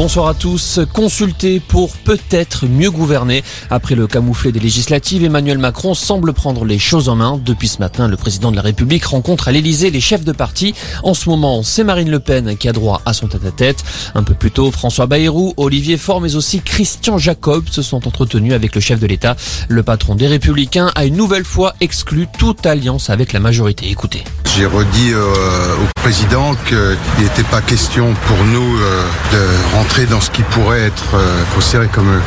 Bonsoir à tous. Consulté pour peut-être mieux gouverner. Après le camouflet des législatives, Emmanuel Macron semble prendre les choses en main. Depuis ce matin, le président de la République rencontre à l'Elysée les chefs de parti. En ce moment, c'est Marine Le Pen qui a droit à son tête-à-tête. Un peu plus tôt, François Bayrou, Olivier Faure, mais aussi Christian Jacob se sont entretenus avec le chef de l'État. Le patron des Républicains a une nouvelle fois exclu toute alliance avec la majorité. Écoutez. J'ai redit euh, au président qu'il n'était pas question pour nous euh, de rentrer dans ce qui pourrait être euh, considéré comme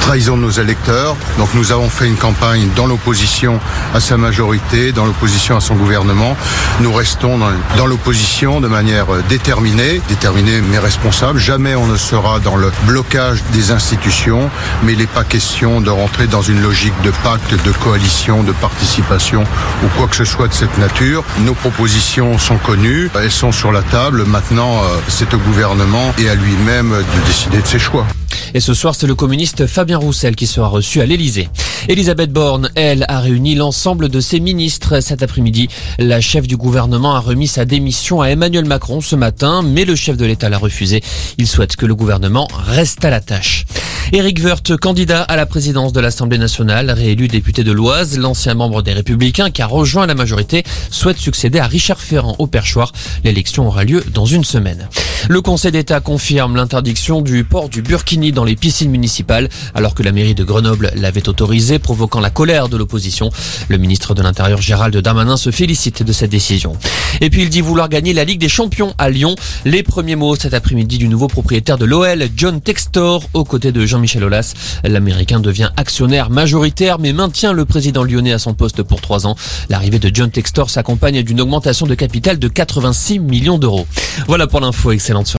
trahison de nos électeurs. Donc nous avons fait une campagne dans l'opposition à sa majorité, dans l'opposition à son gouvernement. Nous restons dans, l'opposition de manière déterminée, déterminée mais responsable. Jamais on ne sera dans le blocage des institutions, mais il n'est pas question de rentrer dans une logique de pacte, de coalition, de participation ou quoi que ce soit de cette nature. Nos propositions sont connues, elles sont sur la table. Maintenant, euh, c'est au gouvernement et à lui-même de décider de ses choix. Et ce soir, c'est le communiste Fabien Roussel qui sera reçu à l'Elysée. Elisabeth Borne, elle, a réuni l'ensemble de ses ministres cet après-midi. La chef du gouvernement a remis sa démission à Emmanuel Macron ce matin, mais le chef de l'État l'a refusé. Il souhaite que le gouvernement reste à la tâche. Éric Woerth, candidat à la présidence de l'Assemblée nationale, réélu député de l'Oise, l'ancien membre des Républicains qui a rejoint la majorité, souhaite succéder à Richard Ferrand au perchoir. L'élection aura lieu dans une semaine. Le Conseil d'État confirme l'interdiction du port du burkini dans les piscines municipales, alors que la mairie de Grenoble l'avait autorisé, provoquant la colère de l'opposition. Le ministre de l'Intérieur Gérald Darmanin se félicite de cette décision. Et puis il dit vouloir gagner la Ligue des Champions à Lyon. Les premiers mots cet après-midi du nouveau propriétaire de l'OL, John Textor, aux côtés de Jean-Michel Aulas. L'Américain devient actionnaire majoritaire, mais maintient le président lyonnais à son poste pour trois ans. L'arrivée de John Textor s'accompagne d'une augmentation de capital de 86 millions d'euros. Voilà pour l'info. Excellent